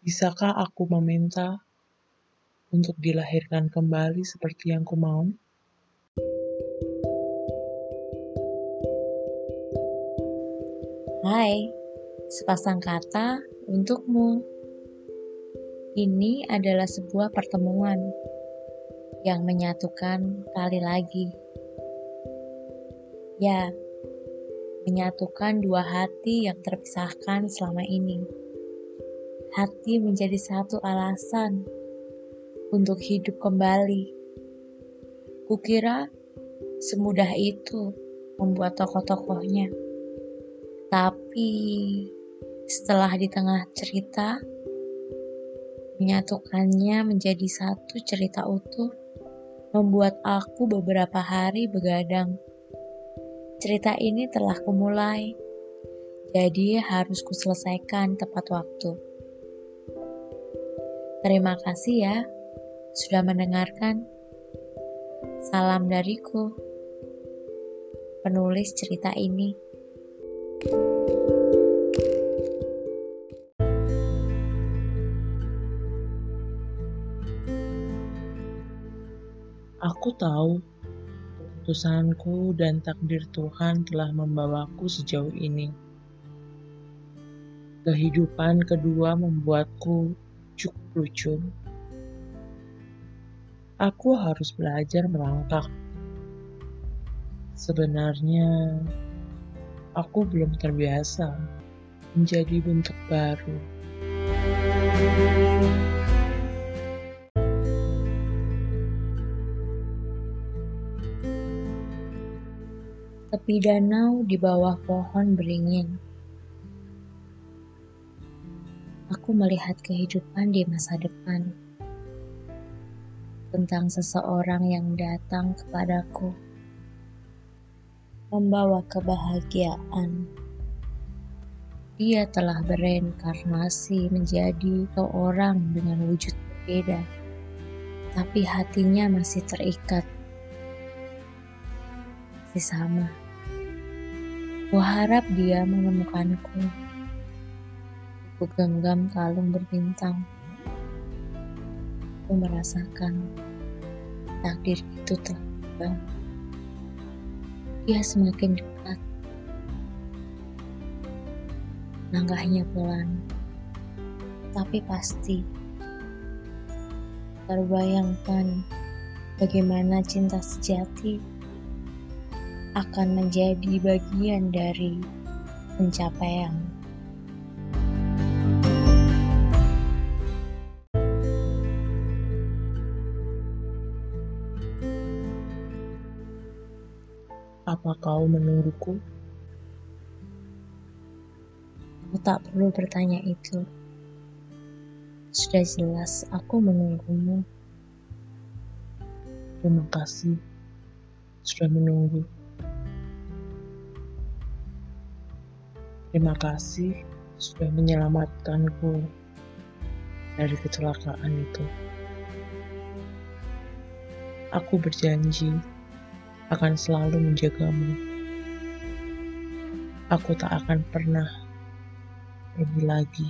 Bisakah aku meminta untuk dilahirkan kembali seperti yang ku mau? Hai, sepasang kata untukmu. Ini adalah sebuah pertemuan yang menyatukan kali lagi. Ya, menyatukan dua hati yang terpisahkan selama ini. Hati menjadi satu alasan untuk hidup kembali. Kukira semudah itu membuat tokoh-tokohnya. Tapi setelah di tengah cerita, menyatukannya menjadi satu cerita utuh, membuat aku beberapa hari begadang. Cerita ini telah kumulai, jadi harus kuselesaikan tepat waktu. Terima kasih ya sudah mendengarkan. Salam dariku, penulis cerita ini. Aku tahu keputusanku dan takdir Tuhan telah membawaku sejauh ini. Kehidupan kedua membuatku cukup lucu. Aku harus belajar merangkak. Sebenarnya, aku belum terbiasa menjadi bentuk baru. Tepi danau di bawah pohon beringin. Aku melihat kehidupan di masa depan. Tentang seseorang yang datang kepadaku membawa kebahagiaan. Dia telah bereinkarnasi menjadi seorang dengan wujud berbeda, tapi hatinya masih terikat. Masih sama. Kuharap dia menemukanku. Aku genggam kalung berbintang. Aku merasakan takdir itu telah dia semakin dekat. Langkahnya pelan, tapi pasti. Terbayangkan bagaimana cinta sejati akan menjadi bagian dari pencapaian. Apa kau menungguku? Aku tak perlu bertanya itu. Sudah jelas aku menunggumu. Terima kasih sudah menunggu. Terima kasih sudah menyelamatkanku dari kecelakaan itu. Aku berjanji akan selalu menjagamu. Aku tak akan pernah pergi lagi.